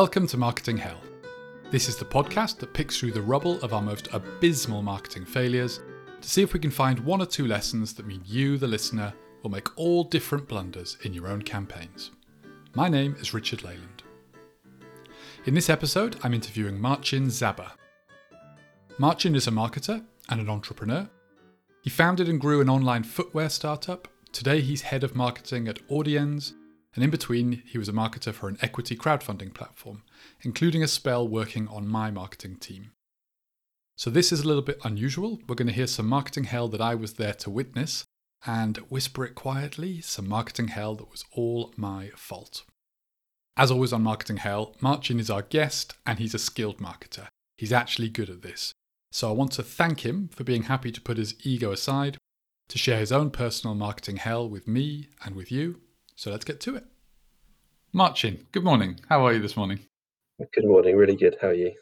Welcome to Marketing Hell. This is the podcast that picks through the rubble of our most abysmal marketing failures to see if we can find one or two lessons that mean you, the listener, will make all different blunders in your own campaigns. My name is Richard Leyland. In this episode, I'm interviewing Marcin Zaba. Marcin is a marketer and an entrepreneur. He founded and grew an online footwear startup. Today, he's head of marketing at Audiense, and in between, he was a marketer for an equity crowdfunding platform, including a spell working on my marketing team. So, this is a little bit unusual. We're going to hear some marketing hell that I was there to witness, and whisper it quietly some marketing hell that was all my fault. As always on Marketing Hell, Marcin is our guest, and he's a skilled marketer. He's actually good at this. So I want to thank him for being happy to put his ego aside to share his own personal marketing hell with me and with you. So let's get to it. Marcin, good morning. How are you this morning? Good morning. Really good. How are you?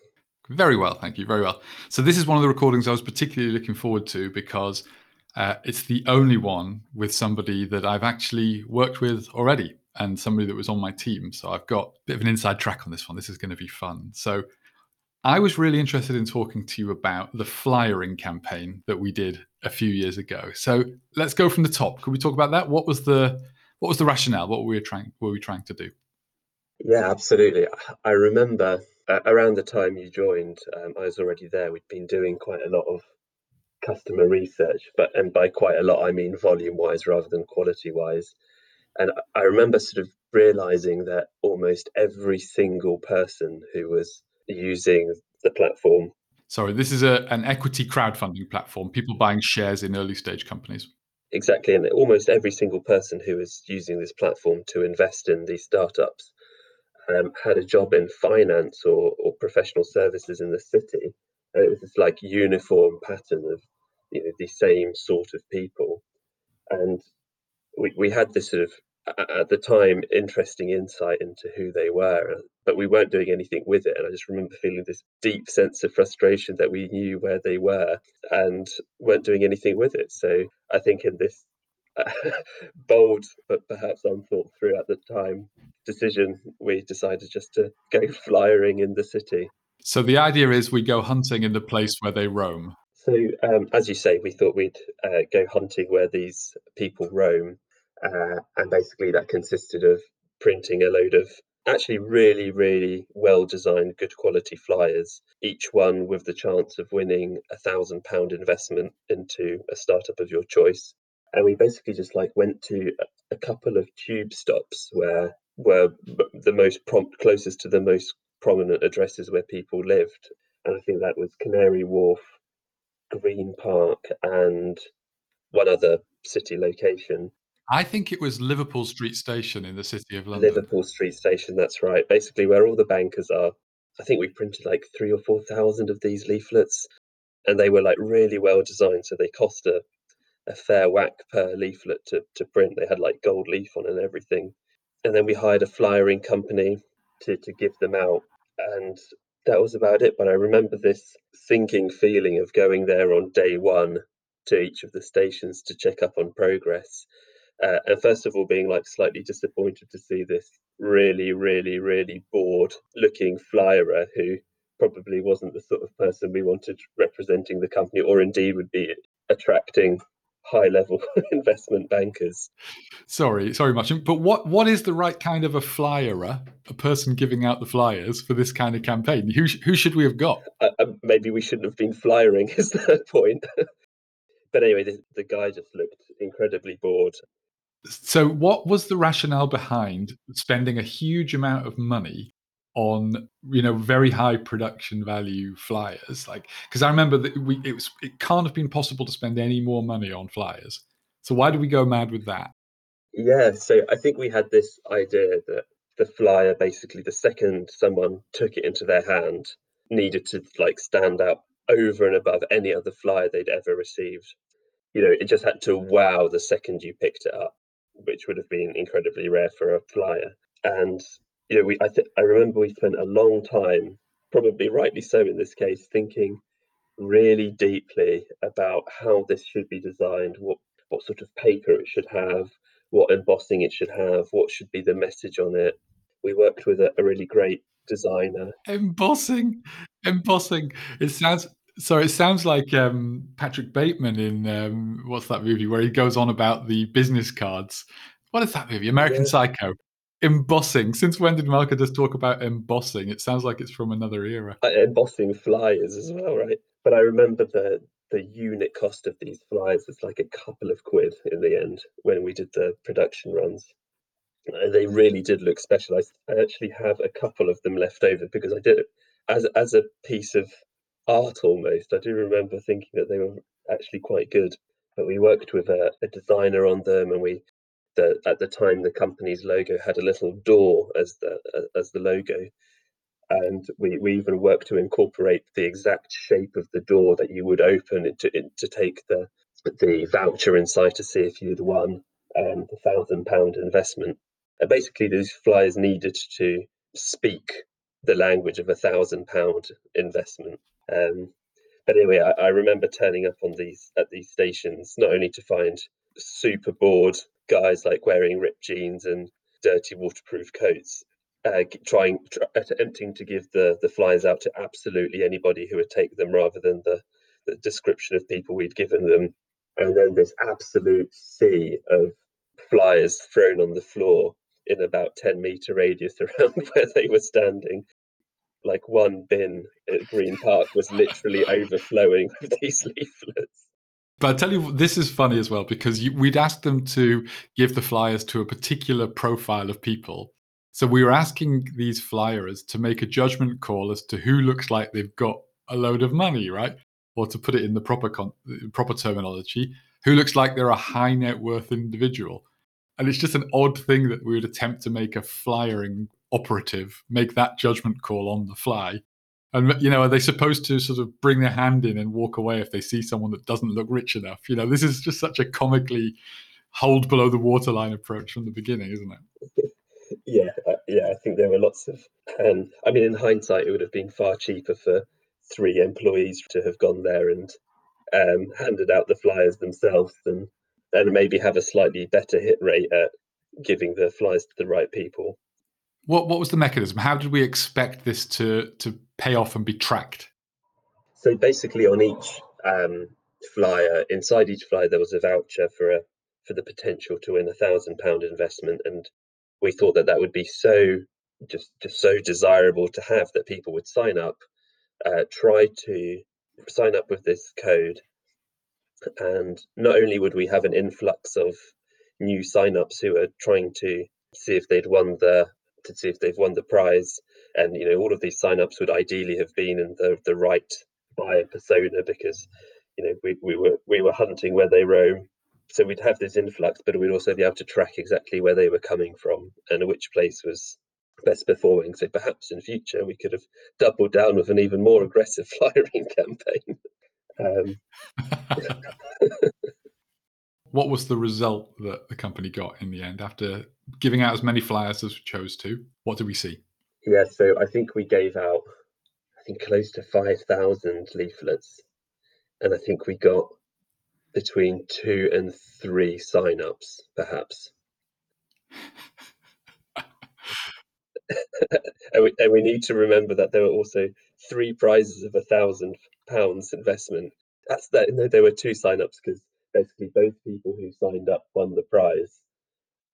Very well, thank you. Very well. So this is one of the recordings I was particularly looking forward to because uh, it's the only one with somebody that I've actually worked with already and somebody that was on my team. So I've got a bit of an inside track on this one. This is going to be fun. So I was really interested in talking to you about the flyering campaign that we did a few years ago. So let's go from the top. Could we talk about that? What was the what was the rationale? What were we trying were we trying to do? Yeah, absolutely. I remember uh, around the time you joined, um, I was already there. We'd been doing quite a lot of customer research, but and by quite a lot I mean volume wise rather than quality wise. And I remember sort of realizing that almost every single person who was using the platform. Sorry, this is a, an equity crowdfunding platform, people buying shares in early stage companies. Exactly. And almost every single person who was using this platform to invest in these startups um, had a job in finance or, or professional services in the city. And it was this like uniform pattern of you know the same sort of people. And we, we had this sort of at the time interesting insight into who they were but we weren't doing anything with it and i just remember feeling this deep sense of frustration that we knew where they were and weren't doing anything with it. So i think in this bold but perhaps unthought through at the time decision we decided just to go flyering in the city. So the idea is we go hunting in the place where they roam. So um, as you say we thought we'd uh, go hunting where these people roam uh, and basically, that consisted of printing a load of actually really, really well designed, good quality flyers, each one with the chance of winning a thousand pound investment into a startup of your choice. And we basically just like went to a couple of tube stops where were the most prompt, closest to the most prominent addresses where people lived. And I think that was Canary Wharf, Green Park, and one other city location. I think it was Liverpool Street Station in the city of London. Liverpool Street Station, that's right. Basically, where all the bankers are. I think we printed like three or four thousand of these leaflets, and they were like really well designed. So they cost a, a fair whack per leaflet to, to print. They had like gold leaf on and everything. And then we hired a flyering company to, to give them out. And that was about it. But I remember this sinking feeling of going there on day one to each of the stations to check up on progress uh, and first of all, being like slightly disappointed to see this really, really, really bored looking flyer who probably wasn't the sort of person we wanted representing the company, or indeed would be attracting high level investment bankers. Sorry, sorry, much. But what what is the right kind of a flyer, a person giving out the flyers for this kind of campaign? Who who should we have got? Uh, uh, maybe we shouldn't have been flyering. Is the point? but anyway, the, the guy just looked incredibly bored. So, what was the rationale behind spending a huge amount of money on you know very high production value flyers? Like, because I remember that we it was it can't have been possible to spend any more money on flyers. So, why did we go mad with that? Yeah, so I think we had this idea that the flyer basically the second someone took it into their hand needed to like stand out over and above any other flyer they'd ever received. You know, it just had to wow the second you picked it up which would have been incredibly rare for a flyer. And you know, we I, th- I remember we spent a long time, probably rightly so in this case, thinking really deeply about how this should be designed, what what sort of paper it should have, what embossing it should have, what should be the message on it. We worked with a, a really great designer. Embossing, embossing. It sounds so. It sounds like um, Patrick Bateman in um, what's that movie where he goes on about the business cards. What is that movie? American yeah. Psycho. Embossing. Since when did Marco just talk about embossing? It sounds like it's from another era. Uh, embossing flyers as well, right? But I remember the the unit cost of these flyers was like a couple of quid in the end when we did the production runs. They really did look special. I, I actually have a couple of them left over because I did it as as a piece of art almost. I do remember thinking that they were actually quite good. But we worked with a, a designer on them, and we the at the time the company's logo had a little door as the as the logo, and we, we even worked to incorporate the exact shape of the door that you would open to to take the the voucher inside to see if you'd won um, the thousand pound investment. And basically, these flyers needed to speak the language of a thousand pound investment. Um, but anyway, I, I, remember turning up on these at these stations not only to find super bored guys like wearing ripped jeans and dirty waterproof coats, uh, trying try, attempting to give the the flyers out to absolutely anybody who would take them rather than the the description of people we'd given them, and then this absolute sea of flyers thrown on the floor in about 10 meter radius around where they were standing. Like one bin at Green Park was literally overflowing with these leaflets. But I tell you, this is funny as well because you, we'd asked them to give the flyers to a particular profile of people. So we were asking these flyers to make a judgment call as to who looks like they've got a load of money, right? Or to put it in the proper con- proper terminology, who looks like they're a high net worth individual and it's just an odd thing that we would attempt to make a flyering operative make that judgment call on the fly. And you know are they supposed to sort of bring their hand in and walk away if they see someone that doesn't look rich enough? You know this is just such a comically holed below the waterline approach from the beginning isn't it? Yeah yeah i think there were lots of um, i mean in hindsight it would have been far cheaper for three employees to have gone there and um, handed out the flyers themselves than and maybe have a slightly better hit rate at giving the flies to the right people. What what was the mechanism? How did we expect this to to pay off and be tracked? So basically, on each um, flyer, inside each flyer, there was a voucher for a for the potential to win a thousand pound investment, and we thought that that would be so just just so desirable to have that people would sign up, uh, try to sign up with this code, and not only would we have an influx of new sign-ups who are trying to see if they'd won the to see if they've won the prize. And you know all of these sign-ups would ideally have been in the the right buyer persona because you know we, we were we were hunting where they roam. So we'd have this influx but we'd also be able to track exactly where they were coming from and which place was best performing. So perhaps in future we could have doubled down with an even more aggressive flyering campaign. Um, what was the result that the company got in the end after giving out as many flyers as we chose to? What did we see? Yeah, so I think we gave out, I think close to 5,000 leaflets. And I think we got between two and three sign-ups, perhaps. and, we, and we need to remember that there were also three prizes of a thousand pounds investment. That's that. No, there were two sign-ups because basically both people who signed up won the prize,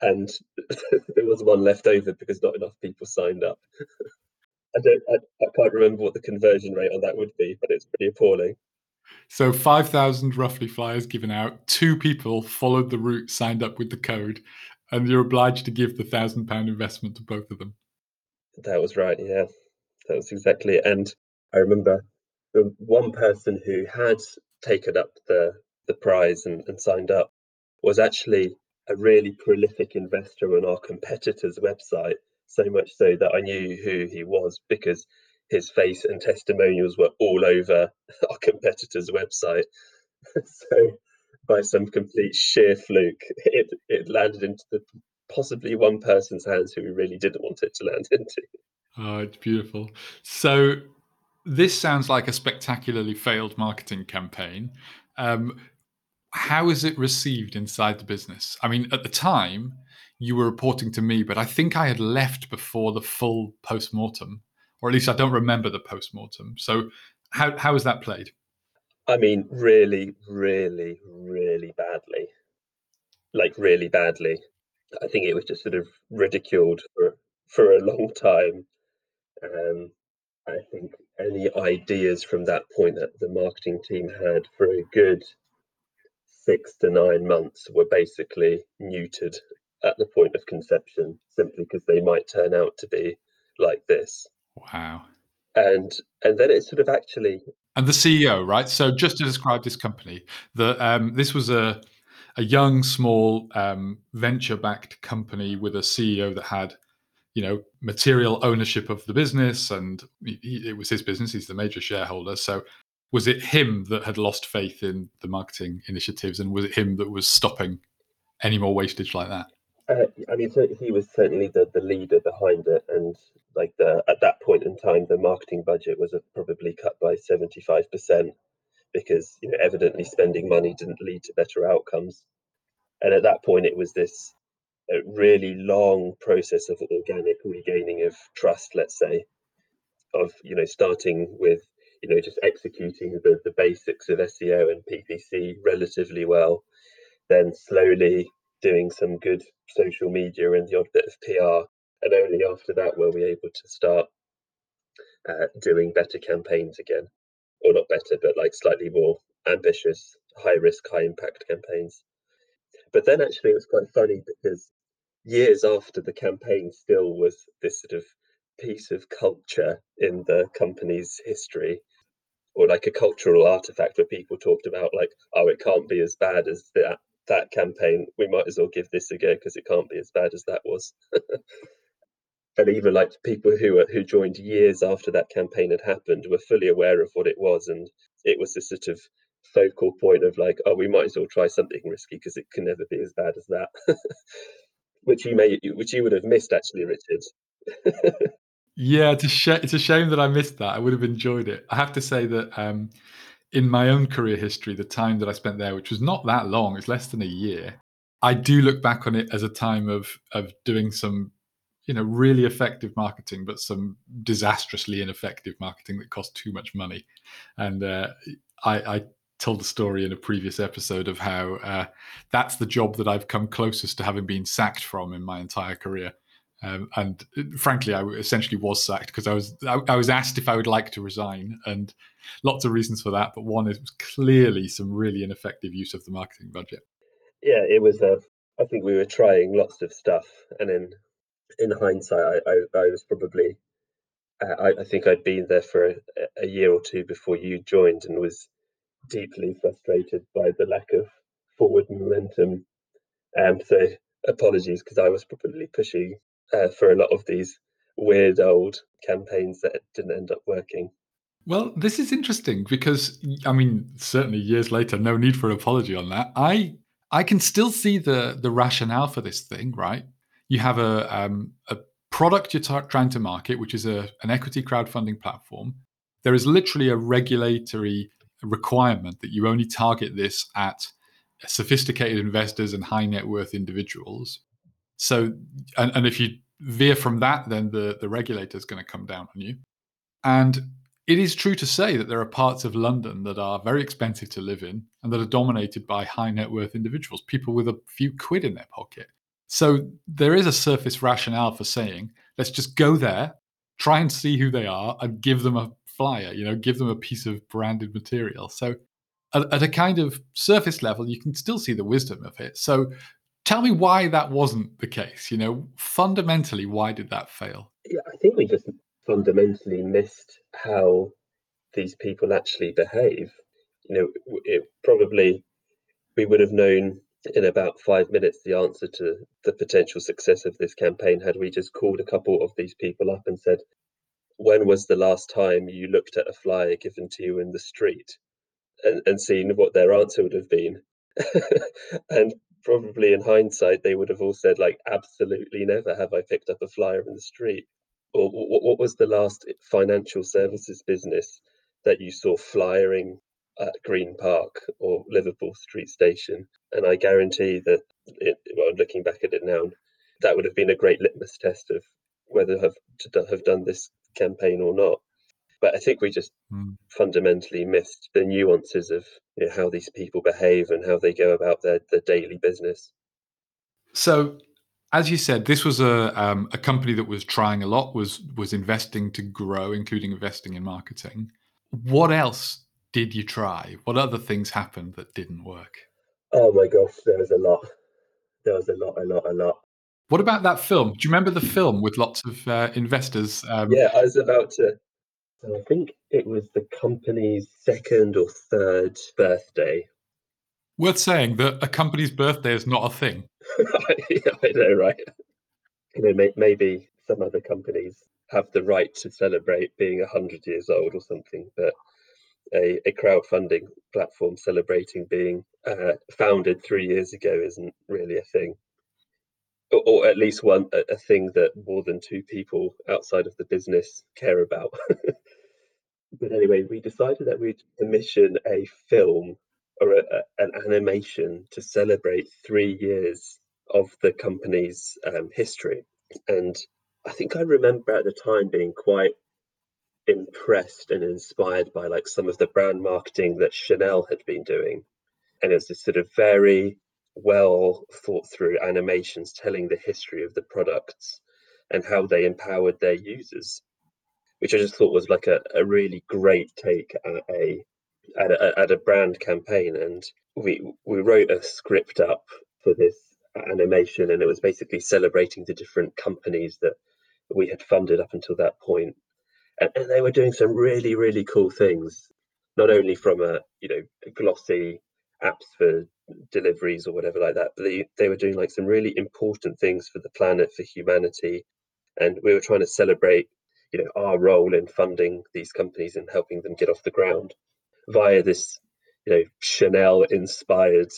and there was one left over because not enough people signed up. I don't. I, I can't remember what the conversion rate on that would be, but it's pretty appalling. So 5,000 roughly flyers given out. Two people followed the route, signed up with the code, and you're obliged to give the thousand pound investment to both of them. That was right. Yeah, that was exactly it. And I remember the one person who had taken up the the prize and, and signed up was actually a really prolific investor on our competitor's website. So much so that I knew who he was because his face and testimonials were all over our competitor's website. so by some complete sheer fluke, it, it landed into the possibly one person's hands who we really didn't want it to land into. Oh, it's beautiful. So this sounds like a spectacularly failed marketing campaign. Um, how is it received inside the business? I mean, at the time, you were reporting to me, but I think I had left before the full post mortem. or at least I don't remember the post mortem. So how how was that played? I mean, really, really, really badly. Like really badly. I think it was just sort of ridiculed for for a long time. Um, I think any ideas from that point that the marketing team had for a good six to nine months were basically neutered at the point of conception, simply because they might turn out to be like this. Wow. And and then it sort of actually and the CEO, right? So just to describe this company, the um, this was a a young, small um, venture-backed company with a CEO that had, you know, material ownership of the business, and he, it was his business. He's the major shareholder. So, was it him that had lost faith in the marketing initiatives, and was it him that was stopping any more wastage like that? Uh, I mean, he was certainly the, the leader behind it, and like the at that point in time, the marketing budget was probably cut by seventy five percent because you know evidently spending money didn't lead to better outcomes, and at that point, it was this really long process of organic regaining of trust. Let's say, of you know starting with you know just executing the the basics of SEO and PPC relatively well, then slowly doing some good social media and the odd bit of PR. And only after that were we able to start uh, doing better campaigns again. Or not better, but like slightly more ambitious, high risk, high impact campaigns. But then actually it was quite funny because years after the campaign still was this sort of piece of culture in the company's history or like a cultural artifact where people talked about like oh it can't be as bad as that that campaign, we might as well give this a go because it can't be as bad as that was. and even like people who who joined years after that campaign had happened were fully aware of what it was, and it was this sort of focal point of like, oh, we might as well try something risky because it can never be as bad as that. which you may, which you would have missed actually, Richard. yeah, it's a sh- it's a shame that I missed that. I would have enjoyed it. I have to say that um, in my own career history, the time that I spent there, which was not that long, it's less than a year, I do look back on it as a time of of doing some, you know, really effective marketing, but some disastrously ineffective marketing that cost too much money. And uh, I, I told the story in a previous episode of how uh, that's the job that I've come closest to having been sacked from in my entire career. Um, and uh, frankly, I essentially was sacked because I was I, I, was asked if I would like to resign, and lots of reasons for that. But one is clearly some really ineffective use of the marketing budget. Yeah, it was. Uh, I think we were trying lots of stuff, and in in hindsight, I, I, I was probably. Uh, I, I, think I'd been there for a, a year or two before you joined, and was deeply frustrated by the lack of forward momentum. Um, so apologies because I was probably pushing uh, for a lot of these weird old campaigns that didn't end up working. Well, this is interesting because I mean, certainly years later, no need for an apology on that. I I can still see the the rationale for this thing, right? You have a um, a product you're t- trying to market, which is a an equity crowdfunding platform. There is literally a regulatory requirement that you only target this at sophisticated investors and high net worth individuals. So, and, and if you veer from that, then the, the regulator is going to come down on you. And it is true to say that there are parts of London that are very expensive to live in and that are dominated by high net worth individuals, people with a few quid in their pocket. So there is a surface rationale for saying, let's just go there, try and see who they are, and give them a flyer, you know, give them a piece of branded material. So at, at a kind of surface level, you can still see the wisdom of it. So tell me why that wasn't the case. You know, fundamentally, why did that fail? Yeah, I think we just fundamentally missed how these people actually behave. You know, it probably we would have known in about five minutes the answer to the potential success of this campaign had we just called a couple of these people up and said, When was the last time you looked at a flyer given to you in the street? And, and seen what their answer would have been. and probably in hindsight they would have all said like absolutely never have i picked up a flyer in the street or what, what was the last financial services business that you saw flyering at green park or liverpool street station and i guarantee that it, well looking back at it now that would have been a great litmus test of whether have to have done this campaign or not. But I think we just Mm. fundamentally missed the nuances of you know, how these people behave and how they go about their, their daily business. So, as you said, this was a um, a company that was trying a lot, was was investing to grow, including investing in marketing. What else did you try? What other things happened that didn't work? Oh my gosh, there was a lot. There was a lot, a lot, a lot. What about that film? Do you remember the film with lots of uh, investors? Um, Yeah, I was about to. So I think it was the company's second or third birthday. Worth saying that a company's birthday is not a thing. I know, right? You know, may, maybe some other companies have the right to celebrate being 100 years old or something, but a, a crowdfunding platform celebrating being uh, founded three years ago isn't really a thing. Or, or at least one a, a thing that more than two people outside of the business care about. but anyway, we decided that we'd commission a film or a, a, an animation to celebrate three years of the company's um, history. And I think I remember at the time being quite impressed and inspired by like some of the brand marketing that Chanel had been doing. And it's this sort of very well thought through animations telling the history of the products and how they empowered their users, which I just thought was like a, a really great take at a at a, at a brand campaign. And we we wrote a script up for this animation, and it was basically celebrating the different companies that we had funded up until that point and, and they were doing some really really cool things not only from a you know glossy apps for deliveries or whatever like that but they, they were doing like some really important things for the planet for humanity and we were trying to celebrate you know our role in funding these companies and helping them get off the ground via this you know chanel inspired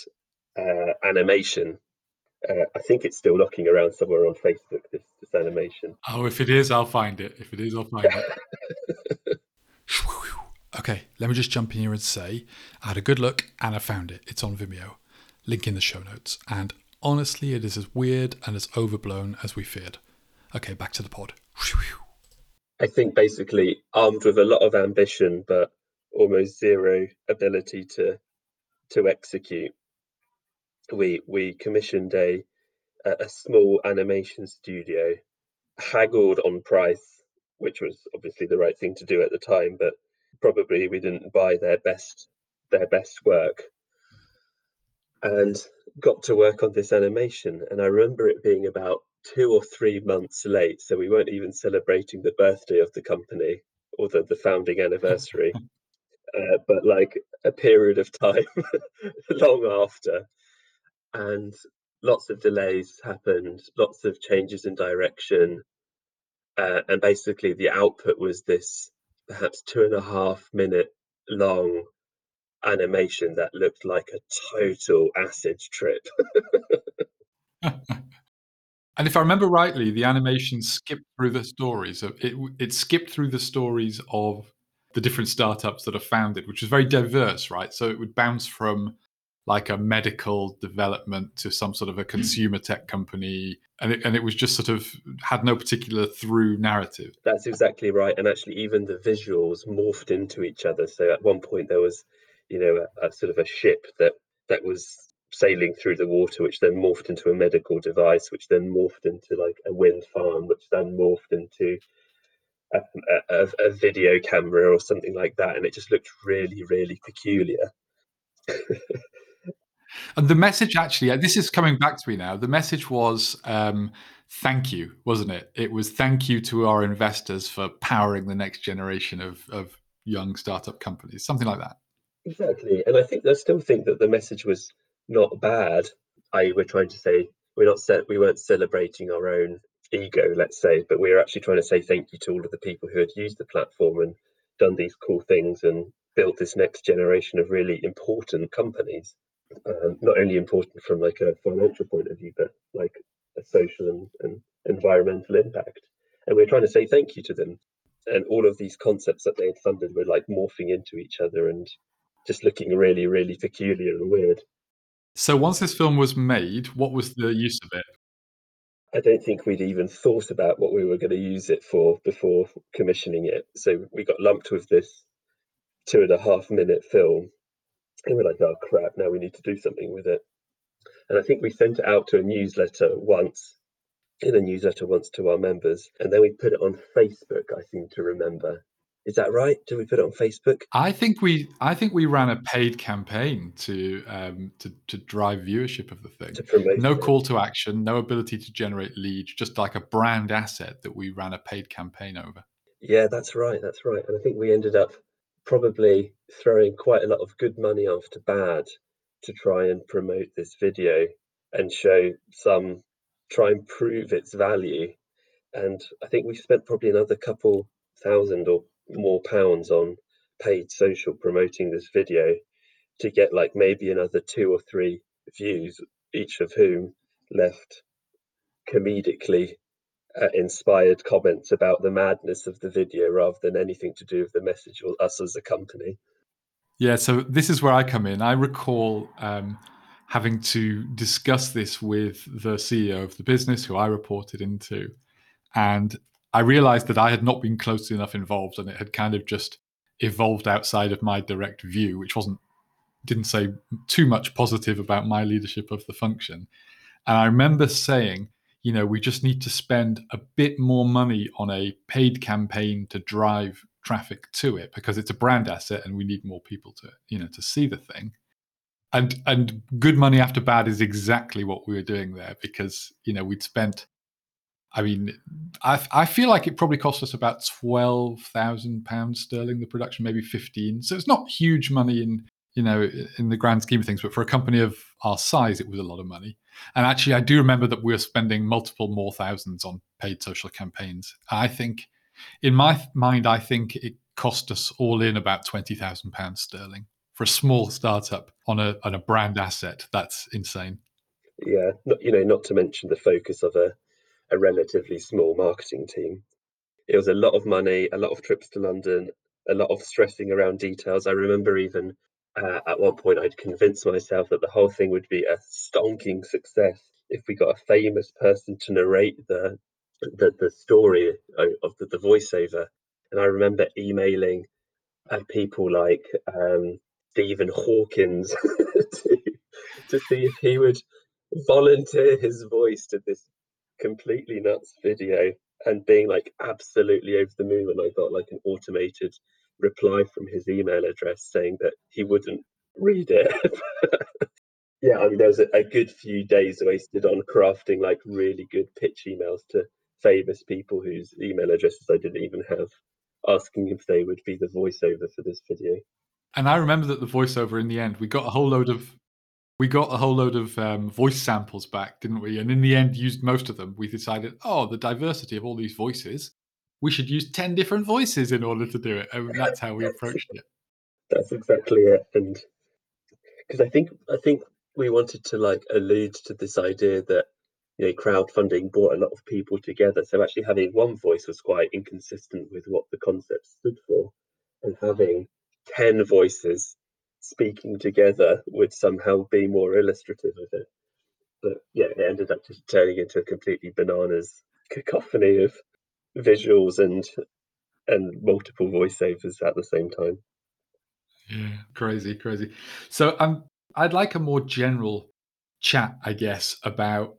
uh, animation uh, I think it's still knocking around somewhere on Facebook. This, this animation. Oh, if it is, I'll find it. If it is, I'll find it. okay, let me just jump in here and say I had a good look and I found it. It's on Vimeo. Link in the show notes. And honestly, it is as weird and as overblown as we feared. Okay, back to the pod. I think basically armed with a lot of ambition, but almost zero ability to to execute we we commissioned a a small animation studio, haggled on price, which was obviously the right thing to do at the time, but probably we didn't buy their best their best work, and got to work on this animation. And I remember it being about two or three months late, so we weren't even celebrating the birthday of the company or the, the founding anniversary. Uh, but like a period of time long after and lots of delays happened, lots of changes in direction, uh, and basically the output was this perhaps two and a half minute long animation that looked like a total acid trip. and if I remember rightly, the animation skipped through the stories. It it skipped through the stories of the different startups that are founded, which was very diverse, right? So it would bounce from like a medical development to some sort of a hmm. consumer tech company and it, and it was just sort of had no particular through narrative that's exactly right and actually even the visuals morphed into each other so at one point there was you know a, a sort of a ship that that was sailing through the water which then morphed into a medical device which then morphed into like a wind farm which then morphed into a, a, a video camera or something like that and it just looked really really peculiar And the message actually, uh, this is coming back to me now. The message was um, thank you, wasn't it? It was thank you to our investors for powering the next generation of, of young startup companies, something like that. Exactly. And I think I still think that the message was not bad. I we're trying to say we're not set we weren't celebrating our own ego, let's say, but we were actually trying to say thank you to all of the people who had used the platform and done these cool things and built this next generation of really important companies um, not only important from like a financial point of view, but like a social and, and environmental impact. And we're trying to say thank you to them. And all of these concepts that they had funded were like morphing into each other and just looking really, really peculiar and weird. So once this film was made, what was the use of it? I don't think we'd even thought about what we were going to use it for before commissioning it. So we got lumped with this two and a half minute film, and we're like, oh crap, now we need to do something with it. And I think we sent it out to a newsletter once, in a newsletter once to our members, and then we put it on Facebook, I seem to remember. Is that right? Did we put it on Facebook? I think we I think we ran a paid campaign to um, to to drive viewership of the thing. To promote no it. call to action, no ability to generate leads, just like a brand asset that we ran a paid campaign over. Yeah, that's right. That's right. And I think we ended up probably throwing quite a lot of good money after bad to try and promote this video and show some, try and prove its value. And I think we spent probably another couple thousand or more pounds on paid social promoting this video to get like maybe another two or three views, each of whom left comedically uh, inspired comments about the madness of the video rather than anything to do with the message or us as a company. Yeah, so this is where I come in. I recall um, having to discuss this with the CEO of the business who I reported into. And I realized that I had not been closely enough involved and it had kind of just evolved outside of my direct view, which wasn't didn't say too much positive about my leadership of the function. And I remember saying, you know, we just need to spend a bit more money on a paid campaign to drive traffic to it because it's a brand asset and we need more people to, you know, to see the thing. And and good money after bad is exactly what we were doing there because, you know, we'd spent I mean, I, I feel like it probably cost us about twelve thousand pounds sterling. The production, maybe fifteen. So it's not huge money in you know in the grand scheme of things, but for a company of our size, it was a lot of money. And actually, I do remember that we were spending multiple more thousands on paid social campaigns. I think, in my mind, I think it cost us all in about twenty thousand pounds sterling for a small startup on a on a brand asset. That's insane. Yeah, you know, not to mention the focus of a a relatively small marketing team. It was a lot of money, a lot of trips to London, a lot of stressing around details. I remember even uh, at one point I'd convinced myself that the whole thing would be a stonking success if we got a famous person to narrate the the, the story of the, the voiceover. And I remember emailing uh, people like um, Stephen Hawkins to, to see if he would volunteer his voice to this completely nuts video and being like absolutely over the moon when I got like an automated reply from his email address saying that he wouldn't read it. yeah, I mean, there was a, a, good few days wasted on crafting like really good pitch emails to famous people whose email addresses I didn't even have, asking if they would be the voiceover for this video. And I remember that the voiceover in the end, we got a whole load of we got a whole load of um, voice samples back, didn't we? And in the end, used most of them. We decided, oh, the diversity of all these voices, we should use ten different voices in order to do it. And that's how we approached it. That's exactly it. And because I think I think we wanted to like allude to this idea that you know crowdfunding brought a lot of people together. So actually having one voice was quite inconsistent with what the concept stood for, and having ten voices speaking together would somehow be more illustrative of it. But yeah, it ended up just turning into a completely bananas cacophony of visuals and and multiple voiceovers at the same time. Yeah, crazy, crazy. So um, I'd like a more general chat, I guess, about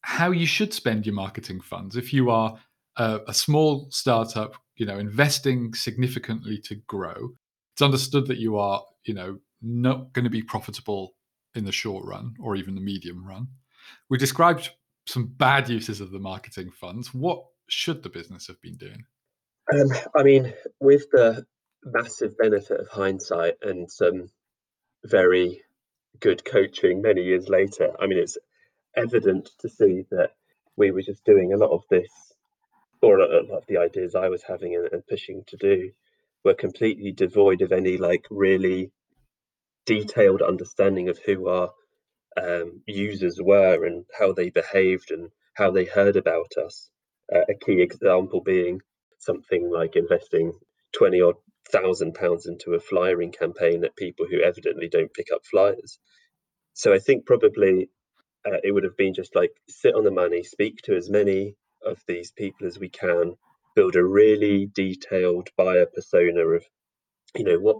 how you should spend your marketing funds if you are a, a small startup, you know, investing significantly to grow. It's understood that you are, you know, not going to be profitable in the short run or even the medium run. We described some bad uses of the marketing funds. What should the business have been doing? Um, I mean, with the massive benefit of hindsight and some very good coaching many years later, I mean, it's evident to see that we were just doing a lot of this, or a lot of the ideas I was having and, and pushing to do were completely devoid of any like really detailed understanding of who our um, users were and how they behaved and how they heard about us. Uh, a key example being something like investing 20 odd thousand pounds into a flyering campaign at people who evidently don't pick up flyers. So I think probably uh, it would have been just like sit on the money, speak to as many of these people as we can, build a really detailed buyer persona of, you know, what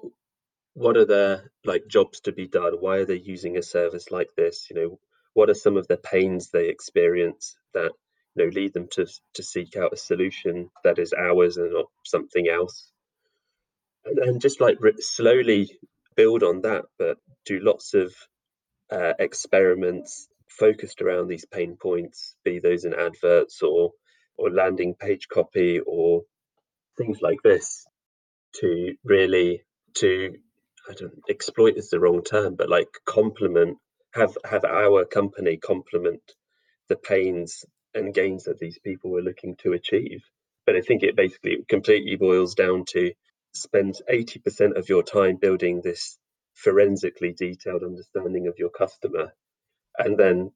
what are their like jobs to be done? Why are they using a service like this? You know, what are some of the pains they experience that you know lead them to to seek out a solution that is ours and not something else? And then just like slowly build on that, but do lots of uh, experiments focused around these pain points, be those in adverts or or landing page copy or things like this, to really to I don't exploit is the wrong term, but like complement have have our company complement the pains and gains that these people were looking to achieve. But I think it basically completely boils down to spend 80% of your time building this forensically detailed understanding of your customer and then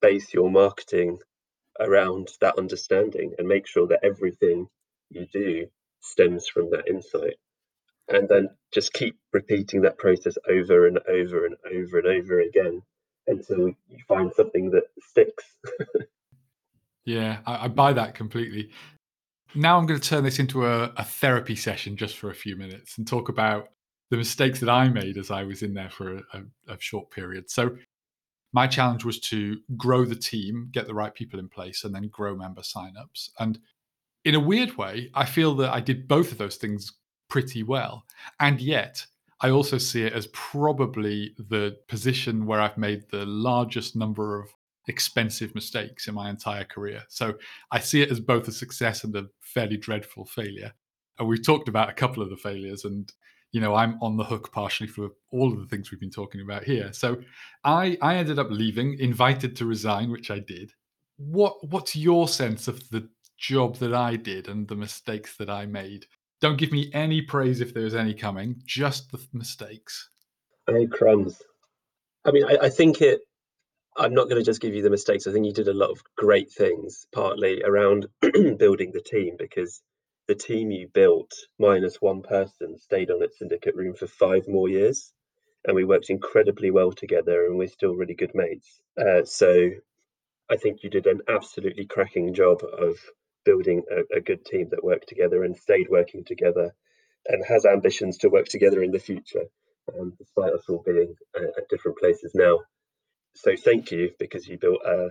base your marketing around that understanding and make sure that everything you do stems from that insight and then just keep repeating that process over and over and over and over again until you find something that sticks yeah I, I, buy that completely now i'm going to turn this into a, a therapy session just for a few minutes and talk about the mistakes that I made as I was in there for a, a, a short period. So my challenge was to grow the team, get the right people in place, and then grow member signups. And in a weird way, I feel that I did both of those things pretty well. And yet, I also see it as probably the position where I've made the largest number of expensive mistakes in my entire career. So I see it as both a success and a fairly dreadful failure. And we've talked about a couple of the failures, and you know i'm on the hook partially for all of the things we've been talking about here so i i ended up leaving invited to resign which i did what what's your sense of the job that i did and the mistakes that i made don't give me any praise if there's any coming just the mistakes oh crumbs i mean I, I think it i'm not going to just give you the mistakes i think you did a lot of great things partly around building the team because the team you built, minus one person, stayed on at Syndicate Room for five more years. And we worked incredibly well together, and we're still really good mates. Uh, so I think you did an absolutely cracking job of building a, a good team that worked together and stayed working together and has ambitions to work together in the future, um, despite us all being uh, at different places now. So thank you because you built uh,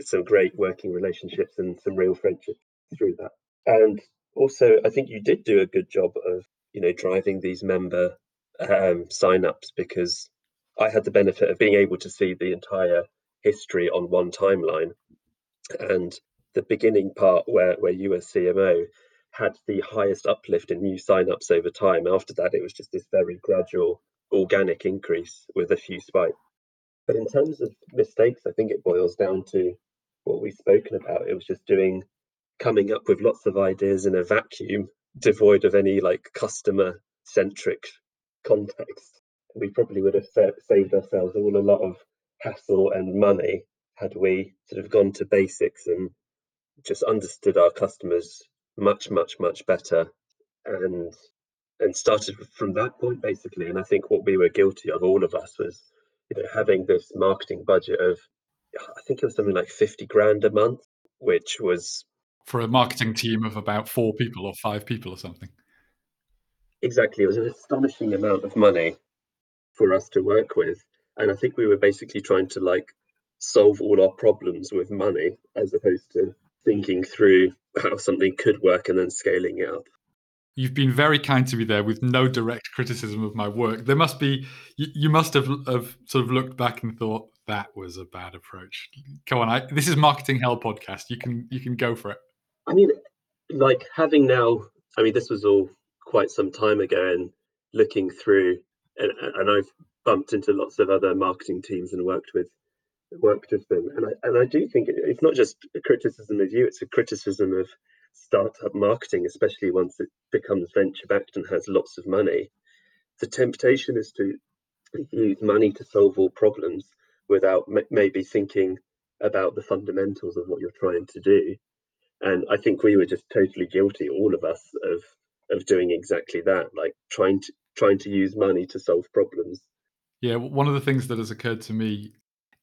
some great working relationships and some real friendships through that. And also, I think you did do a good job of, you know, driving these member um, sign-ups because I had the benefit of being able to see the entire history on one timeline, and the beginning part where where you were CMO had the highest uplift in new sign-ups over time. After that, it was just this very gradual organic increase with a few spikes. But in terms of mistakes, I think it boils down to what we've spoken about. It was just doing coming up with lots of ideas in a vacuum, devoid of any like customer centric context. We probably would have saved ourselves all a lot of hassle and money had we sort of gone to basics and just understood our customers much, much, much better and and started from that point basically. And I think what we were guilty of, all of us, was you know having this marketing budget of I think it was something like 50 grand a month, which was for a marketing team of about four people or five people or something. Exactly. It was an astonishing amount of money for us to work with. And I think we were basically trying to like solve all our problems with money as opposed to thinking through how something could work and then scaling it up. You've been very kind to me there with no direct criticism of my work. There must be, you, you must have, have sort of looked back and thought that was a bad approach. Come on, I, this is Marketing Hell podcast. You can you can go for it. I mean, like having now, I mean, this was all quite some time ago, and looking through, and, and I've bumped into lots of other marketing teams and worked with worked with them, and I and I do think it's not just a criticism of you; it's a criticism of startup marketing, especially once it becomes venture backed and has lots of money. The temptation is to use money to solve all problems without m- maybe thinking about the fundamentals of what you're trying to do and I think we were just totally guilty, all of us, of of doing exactly that, like trying to trying to use money to solve problems. Yeah, one of the things that has occurred to me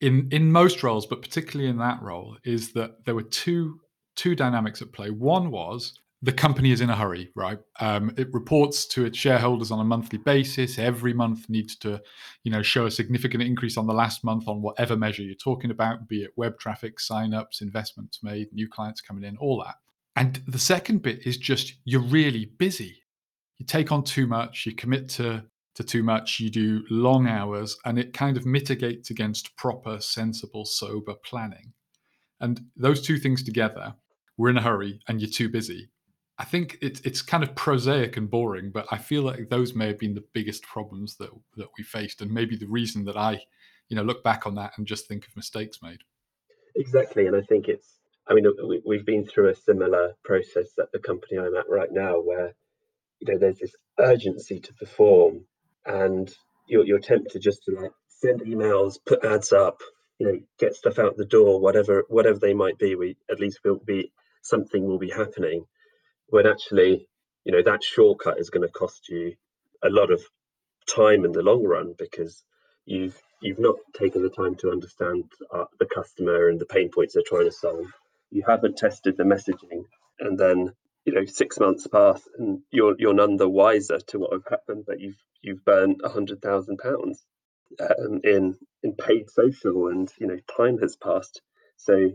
in in most roles, but particularly in that role, is that there were two two dynamics at play. One was the company is in a hurry, right? Um, it reports to its shareholders on a monthly basis. Every month needs to, you know, show a significant increase on the last month on whatever measure you're talking about, be it web traffic, signups, investments made, new clients coming in, all that. And the second bit is just you're really busy. You take on too much, you commit to to too much, you do long hours, and it kind of mitigates against proper, sensible, sober planning. And those two things together, we're in a hurry and you're too busy. I think it's it's kind of prosaic and boring, but I feel like those may have been the biggest problems that that we faced, and maybe the reason that I, you know, look back on that and just think of mistakes made. Exactly, and I think it's. I mean, we've been through a similar process at the company I'm at right now, where you know there's this urgency to perform, and you're, you're tempted just to like send emails, put ads up, you know, get stuff out the door, whatever whatever they might be. We at least will be something will be happening. When actually, you know, that shortcut is going to cost you a lot of time in the long run because you've you've not taken the time to understand uh, the customer and the pain points they're trying to solve. You haven't tested the messaging, and then you know six months pass and you're you're none the wiser to what have happened but you've you've burned a hundred thousand pounds um, in in paid social and you know time has passed. So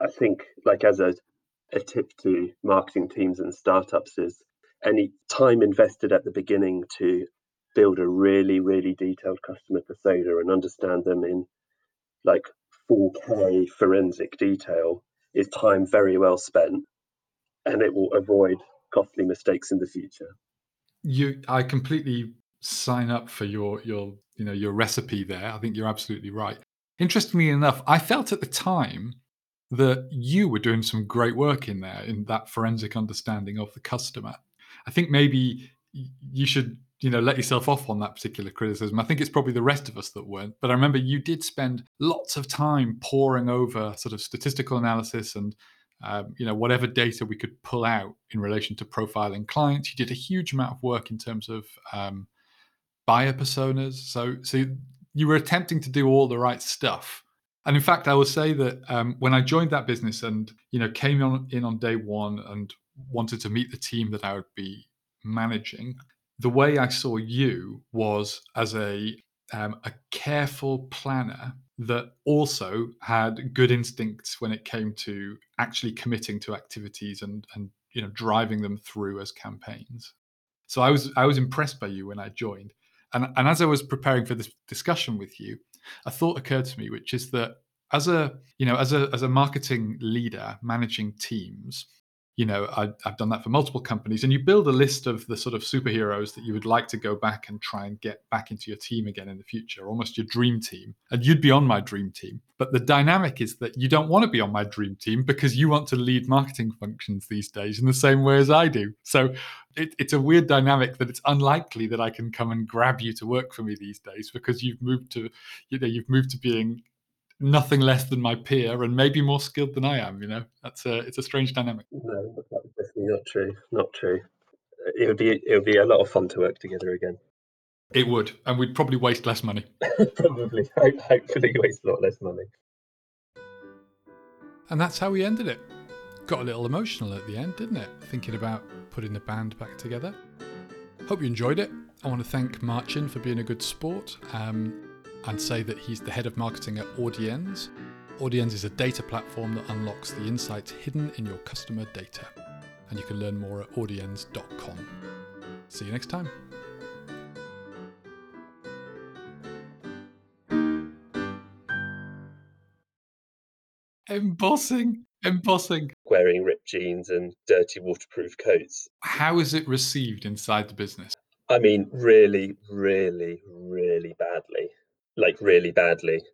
i think like as a, a tip to marketing teams and startups is any time invested at the beginning to build a really really detailed customer persona and understand them in like 4k forensic detail is time very well spent and it will avoid costly mistakes in the future. You, I completely sign up for your your you know your recipe there. I think you're absolutely right. Interestingly enough, I felt at the time that you were doing some great work in there in that forensic understanding of the customer. I think maybe you should you know let yourself off on that particular criticism. I think it's probably the rest of us that weren't. But I remember you did spend lots of time poring over sort of statistical analysis and um, you know whatever data we could pull out in relation to profiling clients. You did a huge amount of work in terms of um, buyer personas. So so you were attempting to do all the right stuff. And in fact, I will say that um, when I joined that business and you know came on in on day one and wanted to meet the team that I would be managing, the way I saw you was as a um, a careful planner that also had good instincts when it came to actually committing to activities and and you know driving them through as campaigns. So I was I was impressed by you when I joined, and and as I was preparing for this discussion with you, a thought occurred to me, which is that as a you know as a as a marketing leader managing teams, you know I, have done that for multiple companies and you build a list of the sort of superheroes that you would like to go back and try and get back into your team again in the future almost your dream team. And you'd be on my dream team. But the dynamic is that you don't want to be on my dream team because you want to lead marketing functions these days in the same way as i do. So it, it's a weird dynamic that it's unlikely that i can come and grab you to work for me these days because you've moved to you know you've moved to being nothing less than my peer and maybe more skilled than I am. You know, that's a it's a strange dynamic. No, that's definitely not true. Not true. It would be it would be a lot of fun to work together again. It would, and we'd probably waste less money. probably, hopefully, waste a lot less money. And that's how we ended it. Got a little emotional at the end, didn't it? Thinking about putting the band back together. Hope you enjoyed it. I want to thank Marcin for being a good sport. Um, and say that he's the head of marketing at Audiens. Audiens is a data platform that unlocks the insights hidden in your customer data. And you can learn more at audiens.com. See you next time. Embossing, embossing. Wearing ripped jeans and dirty waterproof coats. How is it received inside the business? I mean, really, really, really badly like really badly.